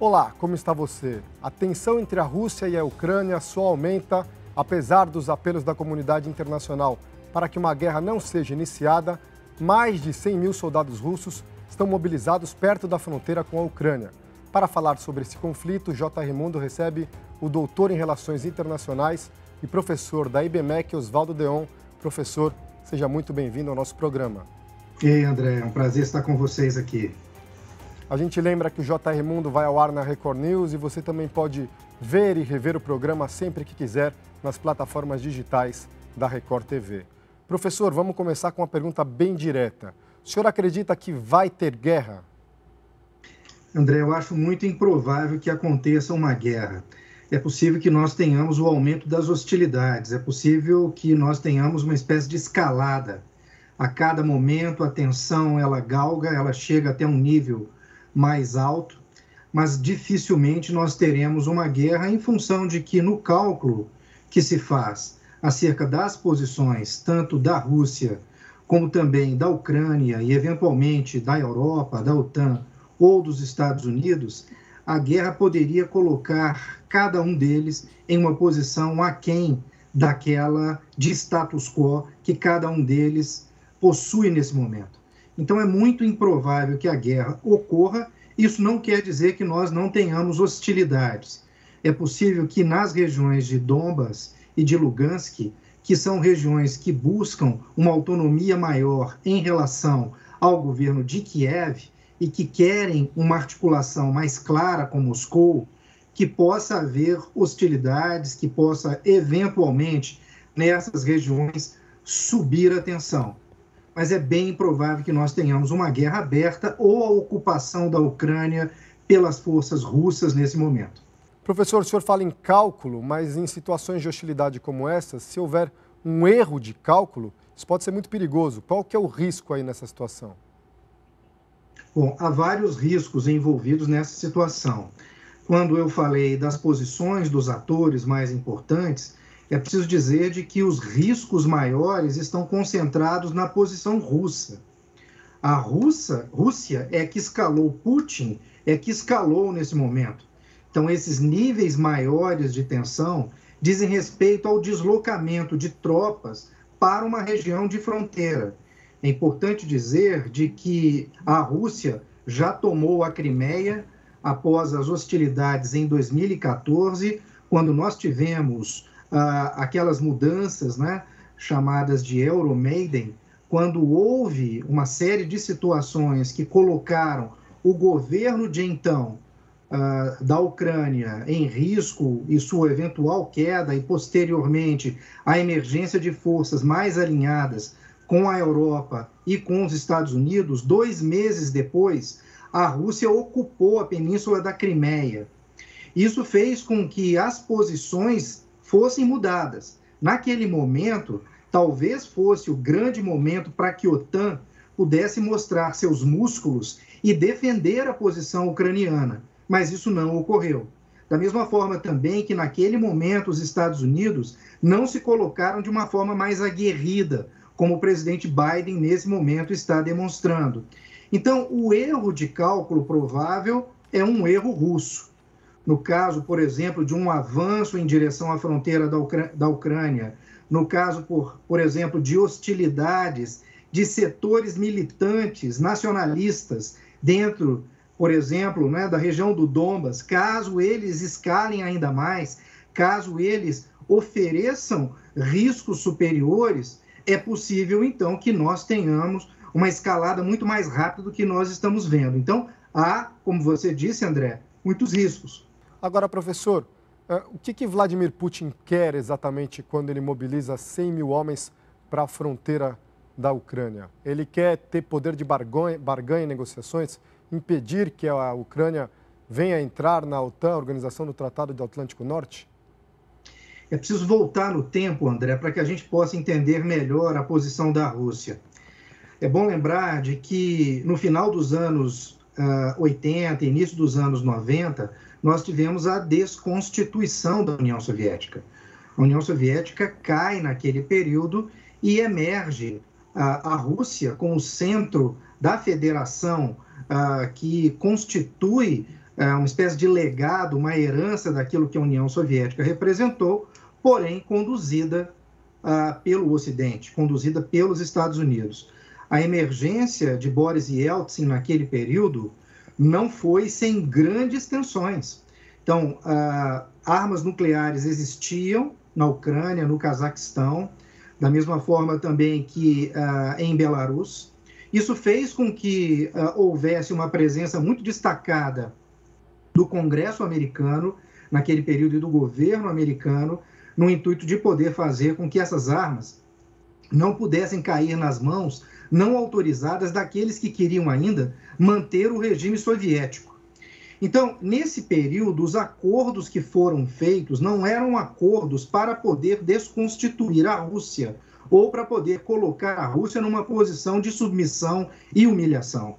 Olá, como está você? A tensão entre a Rússia e a Ucrânia só aumenta apesar dos apelos da comunidade internacional para que uma guerra não seja iniciada. Mais de 100 mil soldados russos estão mobilizados perto da fronteira com a Ucrânia. Para falar sobre esse conflito, J. Raimundo recebe o doutor em Relações Internacionais e professor da IBMEC, Oswaldo Deon. Professor, seja muito bem-vindo ao nosso programa. Ei, André, é um prazer estar com vocês aqui. A gente lembra que o JR Mundo vai ao ar na Record News e você também pode ver e rever o programa sempre que quiser nas plataformas digitais da Record TV. Professor, vamos começar com uma pergunta bem direta. O senhor acredita que vai ter guerra? André, eu acho muito improvável que aconteça uma guerra. É possível que nós tenhamos o aumento das hostilidades, é possível que nós tenhamos uma espécie de escalada. A cada momento a tensão ela galga, ela chega até um nível mais alto, mas dificilmente nós teremos uma guerra em função de que no cálculo que se faz acerca das posições tanto da Rússia como também da Ucrânia e eventualmente da Europa, da OTAN ou dos Estados Unidos, a guerra poderia colocar cada um deles em uma posição aquém daquela de status quo que cada um deles possui nesse momento. Então é muito improvável que a guerra ocorra. Isso não quer dizer que nós não tenhamos hostilidades. É possível que nas regiões de Donbas e de Lugansk, que são regiões que buscam uma autonomia maior em relação ao governo de Kiev e que querem uma articulação mais clara com Moscou, que possa haver hostilidades, que possa eventualmente nessas regiões subir a tensão mas é bem improvável que nós tenhamos uma guerra aberta ou a ocupação da Ucrânia pelas forças russas nesse momento. Professor, o senhor fala em cálculo, mas em situações de hostilidade como essa, se houver um erro de cálculo, isso pode ser muito perigoso. Qual que é o risco aí nessa situação? Bom, há vários riscos envolvidos nessa situação. Quando eu falei das posições dos atores mais importantes, é preciso dizer de que os riscos maiores estão concentrados na posição russa. A Rússia, Rússia é que escalou, Putin é que escalou nesse momento. Então, esses níveis maiores de tensão dizem respeito ao deslocamento de tropas para uma região de fronteira. É importante dizer de que a Rússia já tomou a Crimeia após as hostilidades em 2014, quando nós tivemos ah, aquelas mudanças né, chamadas de Euromaiden, quando houve uma série de situações que colocaram o governo de então uh, da Ucrânia em risco e sua eventual queda, e posteriormente a emergência de forças mais alinhadas com a Europa e com os Estados Unidos, dois meses depois, a Rússia ocupou a península da Crimeia. Isso fez com que as posições fossem mudadas. Naquele momento, talvez fosse o grande momento para que a OTAN pudesse mostrar seus músculos e defender a posição ucraniana, mas isso não ocorreu. Da mesma forma também que naquele momento os Estados Unidos não se colocaram de uma forma mais aguerrida, como o presidente Biden nesse momento está demonstrando. Então, o erro de cálculo provável é um erro russo no caso, por exemplo, de um avanço em direção à fronteira da, Ucrânia, da Ucrânia, no caso, por, por exemplo, de hostilidades de setores militantes nacionalistas dentro, por exemplo, né, da região do Donbas, caso eles escalem ainda mais, caso eles ofereçam riscos superiores, é possível então que nós tenhamos uma escalada muito mais rápida do que nós estamos vendo. Então, há, como você disse, André, muitos riscos. Agora, professor, eh, o que, que Vladimir Putin quer exatamente quando ele mobiliza 100 mil homens para a fronteira da Ucrânia? Ele quer ter poder de barganha, barganha em negociações, impedir que a Ucrânia venha entrar na OTAN, Organização do Tratado do Atlântico Norte? É preciso voltar no tempo, André, para que a gente possa entender melhor a posição da Rússia. É bom lembrar de que no final dos anos uh, 80, início dos anos 90, nós tivemos a desconstituição da União Soviética. A União Soviética cai naquele período e emerge a, a Rússia como centro da federação uh, que constitui é, uma espécie de legado, uma herança daquilo que a União Soviética representou, porém conduzida pelo Ocidente, conduzida pelos Estados Unidos. A emergência de Boris Yeltsin naquele período não foi sem grandes tensões. Então, uh, armas nucleares existiam na Ucrânia, no Cazaquistão, da mesma forma também que uh, em Belarus. Isso fez com que uh, houvesse uma presença muito destacada do Congresso americano naquele período e do governo americano no intuito de poder fazer com que essas armas não pudessem cair nas mãos não autorizadas daqueles que queriam ainda manter o regime soviético. Então, nesse período, os acordos que foram feitos não eram acordos para poder desconstituir a Rússia ou para poder colocar a Rússia numa posição de submissão e humilhação.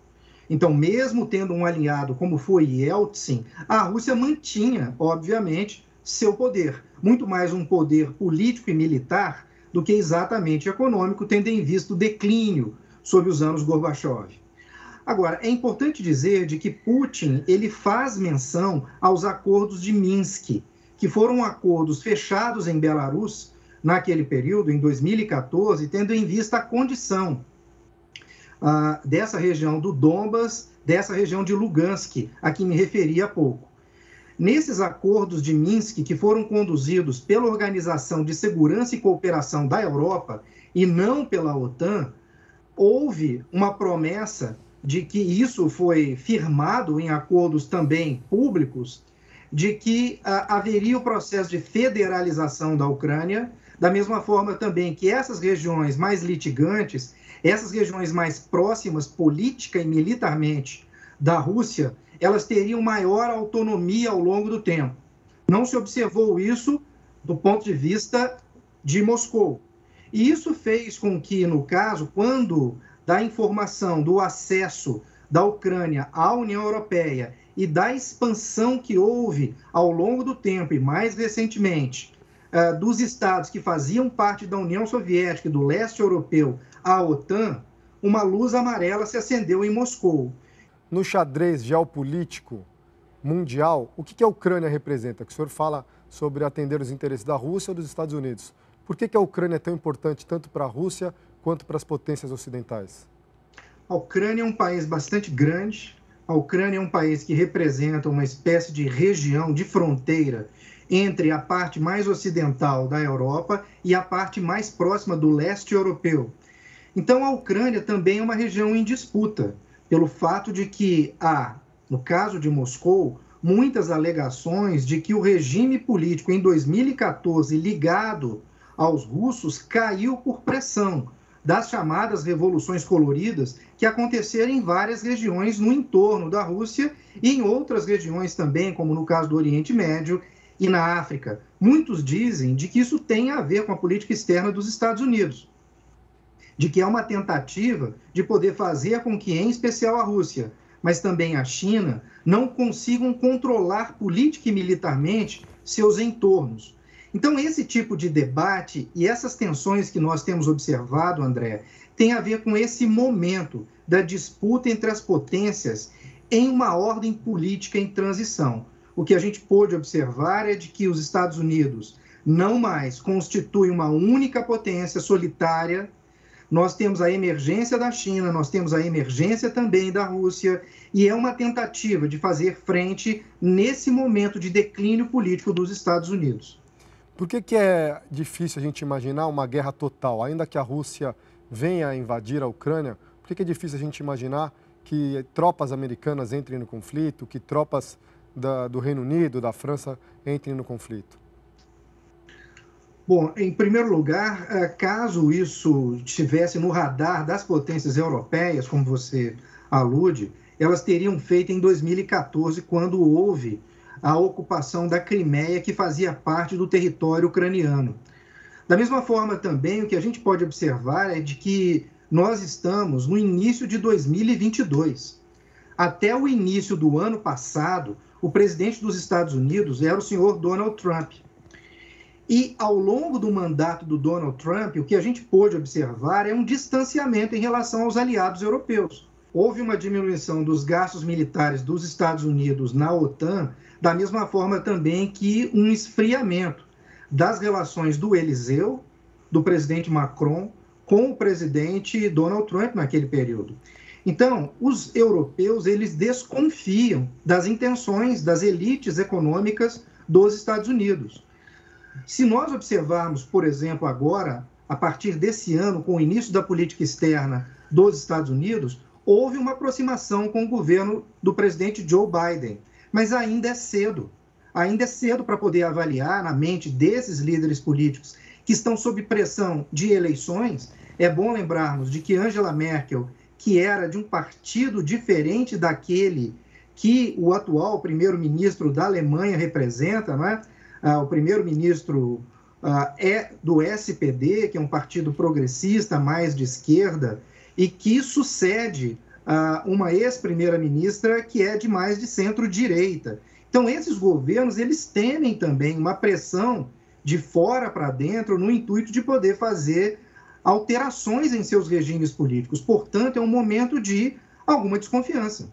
Então, mesmo tendo um aliado como foi Yeltsin, a Rússia mantinha, obviamente, seu poder, muito mais um poder político e militar do que exatamente econômico, tendo em vista o declínio sob os anos Gorbachev. Agora, é importante dizer de que Putin ele faz menção aos acordos de Minsk, que foram acordos fechados em Belarus naquele período, em 2014, tendo em vista a condição uh, dessa região do Donbas, dessa região de Lugansk, a que me referi há pouco. Nesses acordos de Minsk, que foram conduzidos pela Organização de Segurança e Cooperação da Europa e não pela OTAN, houve uma promessa de que isso foi firmado em acordos também públicos, de que uh, haveria o processo de federalização da Ucrânia, da mesma forma também que essas regiões mais litigantes, essas regiões mais próximas política e militarmente da Rússia, elas teriam maior autonomia ao longo do tempo. Não se observou isso do ponto de vista de Moscou. E isso fez com que, no caso, quando da informação do acesso da Ucrânia à União Europeia e da expansão que houve ao longo do tempo e mais recentemente uh, dos estados que faziam parte da União Soviética e do leste europeu à OTAN, uma luz amarela se acendeu em Moscou. No xadrez geopolítico mundial, o que a Ucrânia representa? Que o senhor fala sobre atender os interesses da Rússia ou dos Estados Unidos. Por que a Ucrânia é tão importante tanto para a Rússia quanto para as potências ocidentais? A Ucrânia é um país bastante grande. A Ucrânia é um país que representa uma espécie de região de fronteira entre a parte mais ocidental da Europa e a parte mais próxima do leste europeu. Então, a Ucrânia também é uma região em disputa, pelo fato de que há, no caso de Moscou, muitas alegações de que o regime político em 2014 ligado aos russos caiu por pressão das chamadas revoluções coloridas que aconteceram em várias regiões no entorno da Rússia e em outras regiões também, como no caso do Oriente Médio e na África. Muitos dizem de que isso tem a ver com a política externa dos Estados Unidos, de que é uma tentativa de poder fazer com que, em especial a Rússia, mas também a China, não consigam controlar política e militarmente seus entornos então, esse tipo de debate e essas tensões que nós temos observado, André, tem a ver com esse momento da disputa entre as potências em uma ordem política em transição. O que a gente pôde observar é de que os Estados Unidos não mais constituem uma única potência solitária. Nós temos a emergência da China, nós temos a emergência também da Rússia, e é uma tentativa de fazer frente nesse momento de declínio político dos Estados Unidos. Por que, que é difícil a gente imaginar uma guerra total? Ainda que a Rússia venha a invadir a Ucrânia, por que, que é difícil a gente imaginar que tropas americanas entrem no conflito, que tropas da, do Reino Unido, da França entrem no conflito? Bom, em primeiro lugar, eh, caso isso estivesse no radar das potências europeias, como você alude, elas teriam feito em 2014, quando houve a ocupação da Crimeia, que fazia parte do território ucraniano. Da mesma forma, também, o que a gente pode observar é de que nós estamos no início de 2022. Até o início do ano passado, o presidente dos Estados Unidos era o senhor Donald Trump. E ao longo do mandato do Donald Trump, o que a gente pôde observar é um distanciamento em relação aos aliados europeus. houve uma diminuição dos gastos militares dos Estados Unidos na OTAN, da mesma forma também que um esfriamento das relações do Eliseu, do presidente Macron, com o presidente Donald Trump naquele período. Então, os europeus, eles desconfiam das intenções das elites econômicas dos Estados Unidos. Se nós observarmos, por exemplo, agora, a partir desse ano, com o início da política externa dos Estados Unidos, houve uma aproximação com o governo do presidente Joe Biden, mas ainda é cedo. Ainda é cedo para poder avaliar na mente desses líderes políticos que estão sob pressão de eleições. É bom lembrarmos de que Angela Merkel, que era de um partido diferente daquele que o atual primeiro-ministro da Alemanha representa, não é? Ah, o primeiro-ministro ah, é do SPD, que é um partido progressista, mais de esquerda, e que sucede a uma ex-primeira-ministra que é de mais de centro-direita. Então, esses governos, eles temem também uma pressão de fora para dentro no intuito de poder fazer alterações em seus regimes políticos. Portanto, é um momento de alguma desconfiança.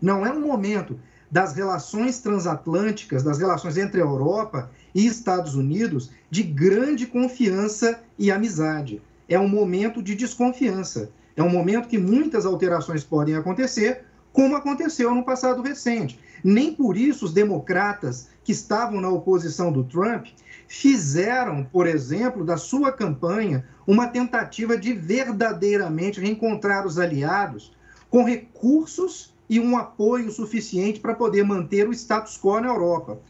Não é um momento das relações transatlânticas, das relações entre a Europa e Estados Unidos, de grande confiança e amizade é um momento de desconfiança. É um momento que muitas alterações podem acontecer, como aconteceu no passado recente. Nem por isso os democratas que estavam na oposição do Trump fizeram, por exemplo, da sua campanha uma tentativa de verdadeiramente reencontrar os aliados com recursos e um apoio suficiente para poder manter o status quo na Europa.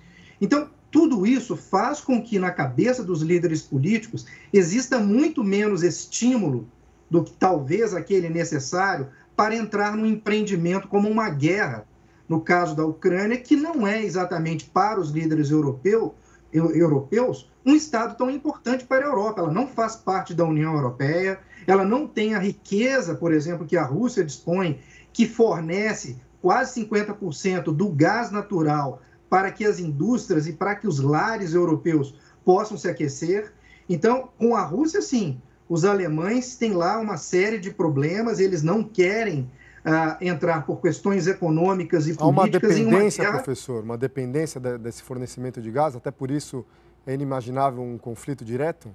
Então, tudo isso faz com que, na cabeça dos líderes políticos, exista muito menos estímulo do que talvez aquele necessário para entrar num empreendimento como uma guerra, no caso da Ucrânia, que não é exatamente para os líderes europeu, europeus um Estado tão importante para a Europa. Ela não faz parte da União Europeia, ela não tem a riqueza, por exemplo, que a Rússia dispõe, que fornece quase 50% do gás natural para que as indústrias e para que os lares europeus possam se aquecer. Então, com a Rússia, sim, os alemães têm lá uma série de problemas, eles não querem uh, entrar por questões econômicas e políticas. Há uma dependência, uma professor, uma dependência desse fornecimento de gás, até por isso é inimaginável um conflito direto?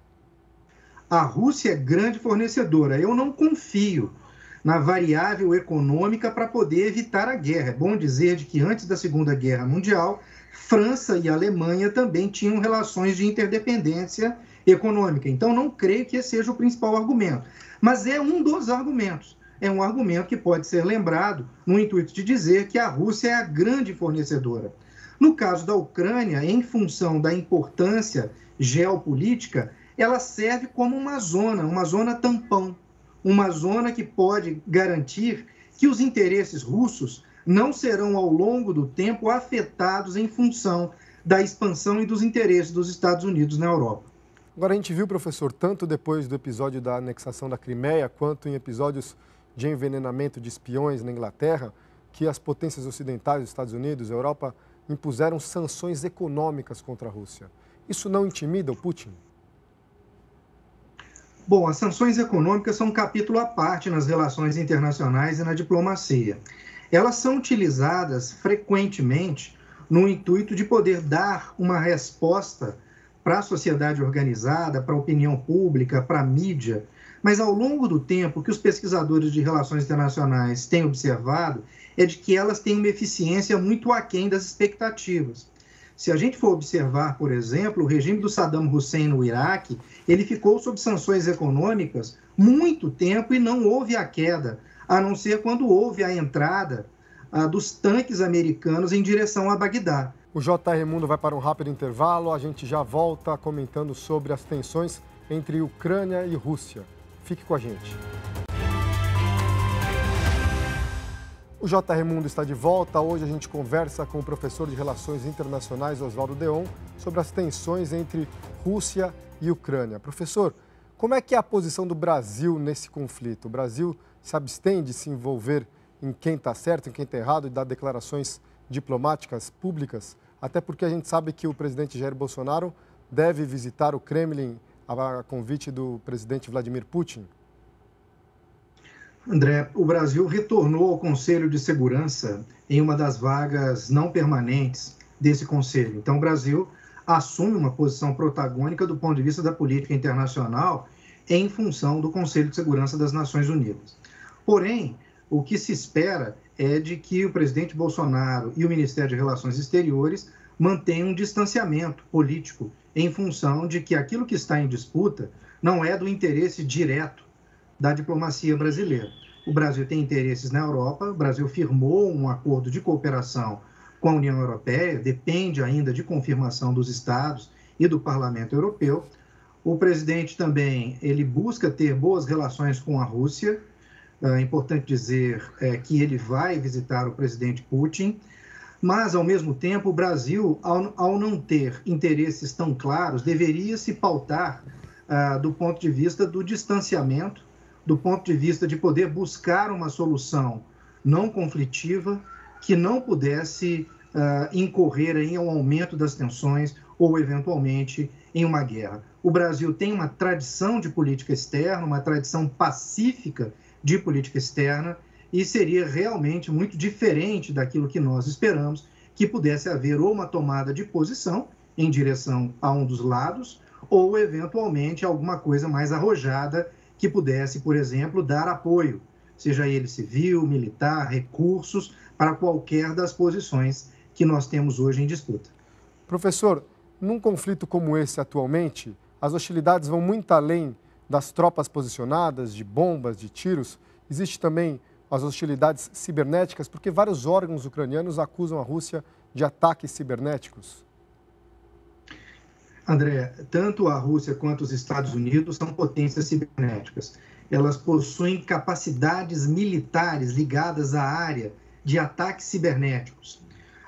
A Rússia é grande fornecedora. Eu não confio na variável econômica para poder evitar a guerra. É bom dizer de que antes da Segunda Guerra Mundial, França e Alemanha também tinham relações de interdependência econômica. Então, não creio que esse seja o principal argumento. Mas é um dos argumentos. É um argumento que pode ser lembrado no intuito de dizer que a Rússia é a grande fornecedora. No caso da Ucrânia, em função da importância geopolítica, ela serve como uma zona, uma zona tampão uma zona que pode garantir que os interesses russos não serão ao longo do tempo afetados em função da expansão e dos interesses dos Estados Unidos na Europa. Agora, a gente viu, professor, tanto depois do episódio da anexação da Crimeia, quanto em episódios de envenenamento de espiões na Inglaterra, que as potências ocidentais, os Estados Unidos, a Europa, impuseram sanções econômicas contra a Rússia. Isso não intimida o Putin? Bom, as sanções econômicas são um capítulo à parte nas relações internacionais e na diplomacia. Elas são utilizadas frequentemente no intuito de poder dar uma resposta para a sociedade organizada, para a opinião pública, para a mídia. Mas ao longo do tempo, o que os pesquisadores de relações internacionais têm observado é de que elas têm uma eficiência muito aquém das expectativas. Se a gente for observar, por exemplo, o regime do Saddam Hussein no Iraque, ele ficou sob sanções econômicas muito tempo e não houve a queda, a não ser quando houve a entrada ah, dos tanques americanos em direção a Bagdá. O JR Mundo vai para um rápido intervalo, a gente já volta comentando sobre as tensões entre Ucrânia e Rússia. Fique com a gente. O JR Mundo está de volta. Hoje a gente conversa com o professor de Relações Internacionais Oswaldo Deon sobre as tensões entre Rússia e Ucrânia. Professor, como é que é a posição do Brasil nesse conflito? O Brasil se abstém de se envolver em quem está certo, em quem está errado e dar declarações diplomáticas públicas, até porque a gente sabe que o presidente Jair Bolsonaro deve visitar o Kremlin a convite do presidente Vladimir Putin. André, o Brasil retornou ao Conselho de Segurança em uma das vagas não permanentes desse Conselho. Então, o Brasil assume uma posição protagônica do ponto de vista da política internacional em função do Conselho de Segurança das Nações Unidas. Porém, o que se espera é de que o presidente Bolsonaro e o Ministério de Relações Exteriores mantenham um distanciamento político em função de que aquilo que está em disputa não é do interesse direto da diplomacia brasileira. O Brasil tem interesses na Europa, o Brasil firmou um acordo de cooperação com a União Europeia, depende ainda de confirmação dos estados e do Parlamento Europeu. O presidente também ele busca ter boas relações com a Rússia. É importante dizer é, que ele vai visitar o presidente Putin, mas, ao mesmo tempo, o Brasil, ao, ao não ter interesses tão claros, deveria se pautar ah, do ponto de vista do distanciamento do ponto de vista de poder buscar uma solução não conflitiva que não pudesse uh, incorrer em um aumento das tensões ou, eventualmente, em uma guerra. O Brasil tem uma tradição de política externa, uma tradição pacífica de política externa, e seria realmente muito diferente daquilo que nós esperamos, que pudesse haver ou uma tomada de posição em direção a um dos lados, ou, eventualmente, alguma coisa mais arrojada que pudesse, por exemplo, dar apoio, seja ele civil, militar, recursos, para qualquer das posições que nós temos hoje em disputa. Professor, num conflito como esse atualmente, as hostilidades vão muito além das tropas posicionadas, de bombas, de tiros. Existe também as hostilidades cibernéticas, porque vários órgãos ucranianos acusam a Rússia de ataques cibernéticos. André, tanto a Rússia quanto os Estados Unidos são potências cibernéticas. Elas possuem capacidades militares ligadas à área de ataques cibernéticos.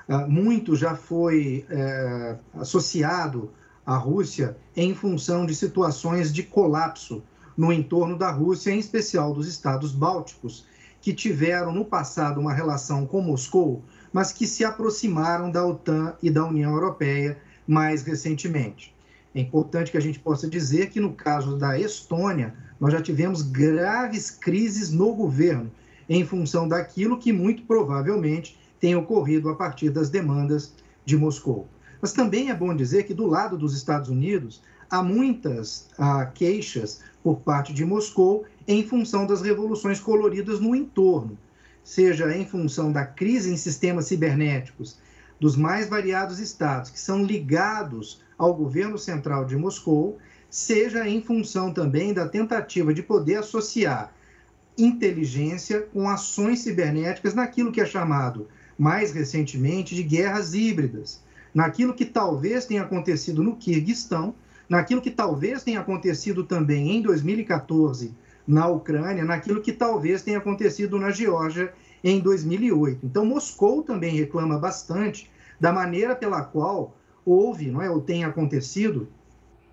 Uh, muito já foi uh, associado à Rússia em função de situações de colapso no entorno da Rússia, em especial dos estados bálticos, que tiveram no passado uma relação com Moscou, mas que se aproximaram da OTAN e da União Europeia mais recentemente. É importante que a gente possa dizer que, no caso da Estônia, nós já tivemos graves crises no governo, em função daquilo que muito provavelmente tem ocorrido a partir das demandas de Moscou. Mas também é bom dizer que, do lado dos Estados Unidos, há muitas ah, queixas por parte de Moscou em função das revoluções coloridas no entorno, seja em função da crise em sistemas cibernéticos, dos mais variados estados que são ligados ao governo central de Moscou, seja em função também da tentativa de poder associar inteligência com ações cibernéticas naquilo que é chamado mais recentemente de guerras híbridas, naquilo que talvez tenha acontecido no Quirguistão, naquilo que talvez tenha acontecido também em 2014 na Ucrânia, naquilo que talvez tenha acontecido na Geórgia em 2008. Então, Moscou também reclama bastante da maneira pela qual houve, não é, ou tem acontecido,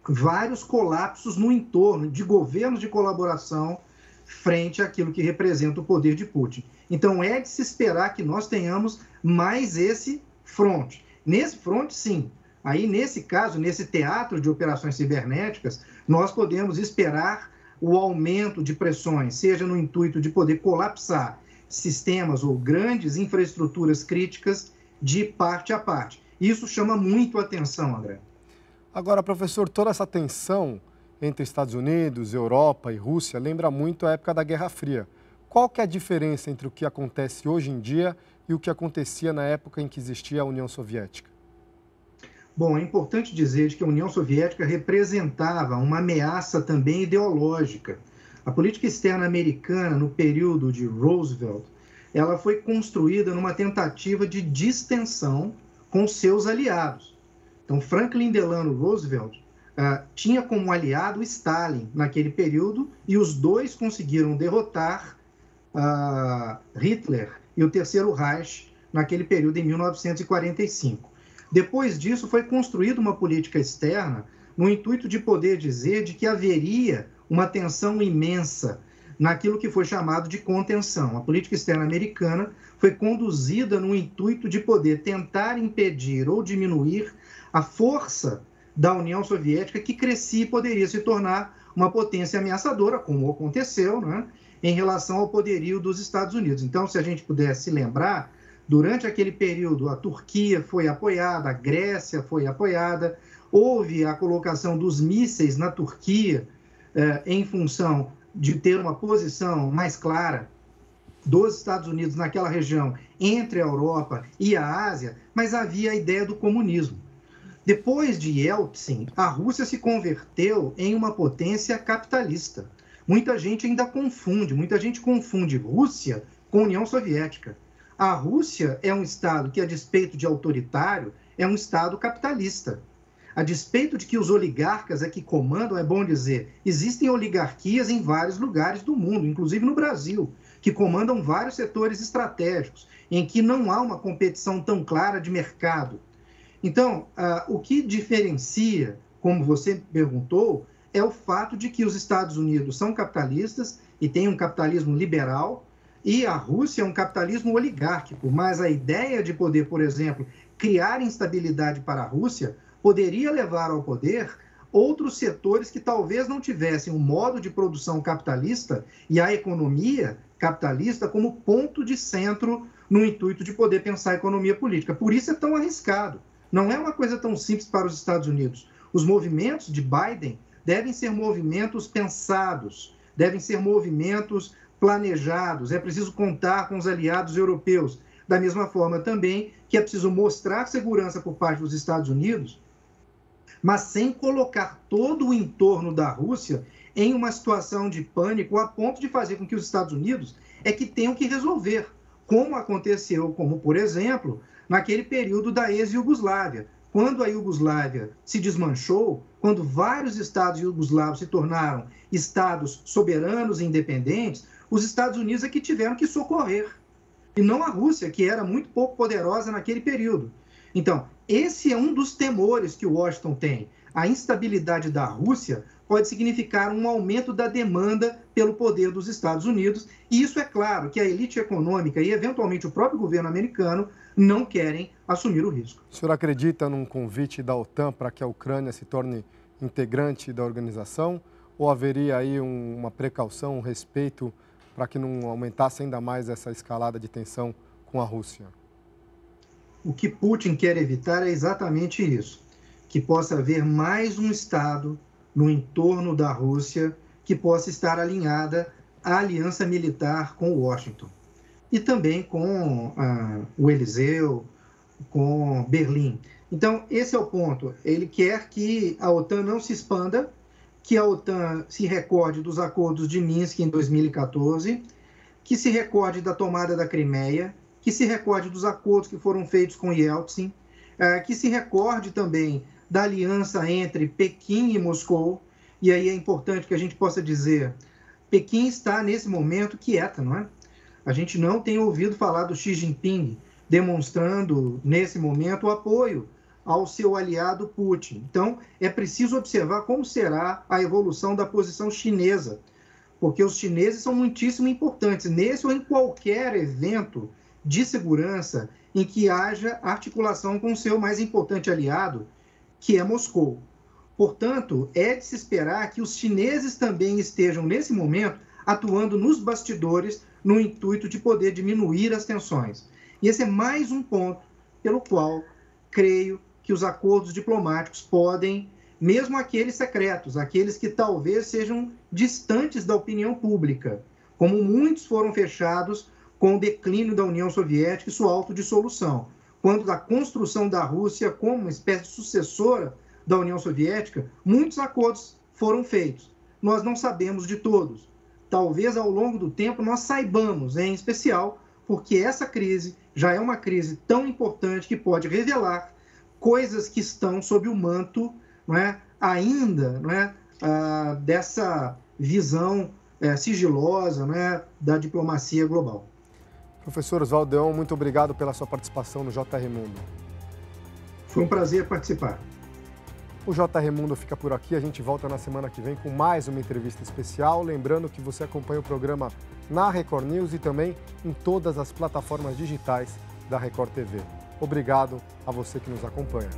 vários colapsos no entorno de governos de colaboração frente àquilo que representa o poder de Putin. Então, é de se esperar que nós tenhamos mais esse fronte. Nesse fronte, sim. Aí, nesse caso, nesse teatro de operações cibernéticas, nós podemos esperar o aumento de pressões, seja no intuito de poder colapsar sistemas ou grandes infraestruturas críticas de parte a parte. Isso chama muito a atenção, André. Agora, professor, toda essa tensão entre Estados Unidos, Europa e Rússia lembra muito a época da Guerra Fria. Qual que é a diferença entre o que acontece hoje em dia e o que acontecia na época em que existia a União Soviética? Bom, é importante dizer que a União Soviética representava uma ameaça também ideológica. A política externa americana, no período de Roosevelt, ela foi construída numa tentativa de distensão com seus aliados. Então, Franklin Delano Roosevelt uh, tinha como aliado Stalin naquele período e os dois conseguiram derrotar uh, Hitler e o Terceiro Reich naquele período em 1945. Depois disso, foi construída uma política externa no intuito de poder dizer de que haveria uma tensão imensa naquilo que foi chamado de contenção. A política externa americana foi conduzida no intuito de poder tentar impedir ou diminuir a força da União Soviética, que crescia e poderia se tornar uma potência ameaçadora, como aconteceu, né? em relação ao poderio dos Estados Unidos. Então, se a gente pudesse lembrar, durante aquele período, a Turquia foi apoiada, a Grécia foi apoiada, houve a colocação dos mísseis na Turquia eh, em função de ter uma posição mais clara dos Estados Unidos naquela região entre a Europa e a Ásia, mas havia a ideia do comunismo. Depois de Yeltsin, a Rússia se converteu em uma potência capitalista. Muita gente ainda confunde, muita gente confunde Rússia com União Soviética. A Rússia é um Estado que, a despeito de autoritário, é um Estado capitalista. A despeito de que os oligarcas é que comandam, é bom dizer, existem oligarquias em vários lugares do mundo, inclusive no Brasil que comandam vários setores estratégicos, em que não há uma competição tão clara de mercado. Então, uh, o que diferencia, como você perguntou, é o fato de que os Estados Unidos são capitalistas e têm um capitalismo liberal, e a Rússia é um capitalismo oligárquico, mas a ideia de poder, por exemplo, criar instabilidade para a Rússia poderia levar ao poder outros setores que talvez não tivessem um modo de produção capitalista e a economia capitalista como ponto de centro no intuito de poder pensar a economia política. Por isso é tão arriscado. Não é uma coisa tão simples para os Estados Unidos. Os movimentos de Biden devem ser movimentos pensados, devem ser movimentos planejados. É preciso contar com os aliados europeus. Da mesma forma também que é preciso mostrar segurança por parte dos Estados Unidos, mas sem colocar todo o entorno da Rússia em uma situação de pânico a ponto de fazer com que os Estados Unidos é que tenham que resolver, como aconteceu, como por exemplo, naquele período da ex-Yugoslávia, quando a Iugoslávia se desmanchou, quando vários estados iugoslavos se tornaram estados soberanos e independentes, os Estados Unidos é que tiveram que socorrer, e não a Rússia, que era muito pouco poderosa naquele período. Então, esse é um dos temores que Washington tem. A instabilidade da Rússia pode significar um aumento da demanda pelo poder dos Estados Unidos, e isso é claro que a elite econômica e, eventualmente, o próprio governo americano não querem assumir o risco. O senhor acredita num convite da OTAN para que a Ucrânia se torne integrante da organização, ou haveria aí um, uma precaução, um respeito para que não aumentasse ainda mais essa escalada de tensão com a Rússia? O que Putin quer evitar é exatamente isso: que possa haver mais um Estado no entorno da Rússia que possa estar alinhada à aliança militar com Washington e também com ah, o Eliseu, com Berlim. Então, esse é o ponto. Ele quer que a OTAN não se expanda, que a OTAN se recorde dos acordos de Minsk em 2014, que se recorde da tomada da Crimeia, que se recorde dos acordos que foram feitos com Yeltsin, ah, que se recorde também da aliança entre Pequim e Moscou. E aí é importante que a gente possa dizer: Pequim está nesse momento quieta, não é? A gente não tem ouvido falar do Xi Jinping demonstrando nesse momento o apoio ao seu aliado Putin. Então, é preciso observar como será a evolução da posição chinesa, porque os chineses são muitíssimo importantes nesse ou em qualquer evento de segurança em que haja articulação com seu mais importante aliado, que é Moscou. Portanto, é de se esperar que os chineses também estejam, nesse momento, atuando nos bastidores no intuito de poder diminuir as tensões. E esse é mais um ponto pelo qual creio que os acordos diplomáticos podem, mesmo aqueles secretos, aqueles que talvez sejam distantes da opinião pública, como muitos foram fechados com o declínio da União Soviética e sua autodissolução, quando da construção da Rússia como uma espécie de sucessora da União Soviética, muitos acordos foram feitos. Nós não sabemos de todos. Talvez ao longo do tempo nós saibamos, em especial, porque essa crise já é uma crise tão importante que pode revelar coisas que estão sob o manto não é, ainda não é, ah, dessa visão é, sigilosa não é, da diplomacia global. Professor Oswaldo Deon, muito obrigado pela sua participação no JR Mundo. Foi um prazer participar. O JR Mundo fica por aqui. A gente volta na semana que vem com mais uma entrevista especial. Lembrando que você acompanha o programa na Record News e também em todas as plataformas digitais da Record TV. Obrigado a você que nos acompanha.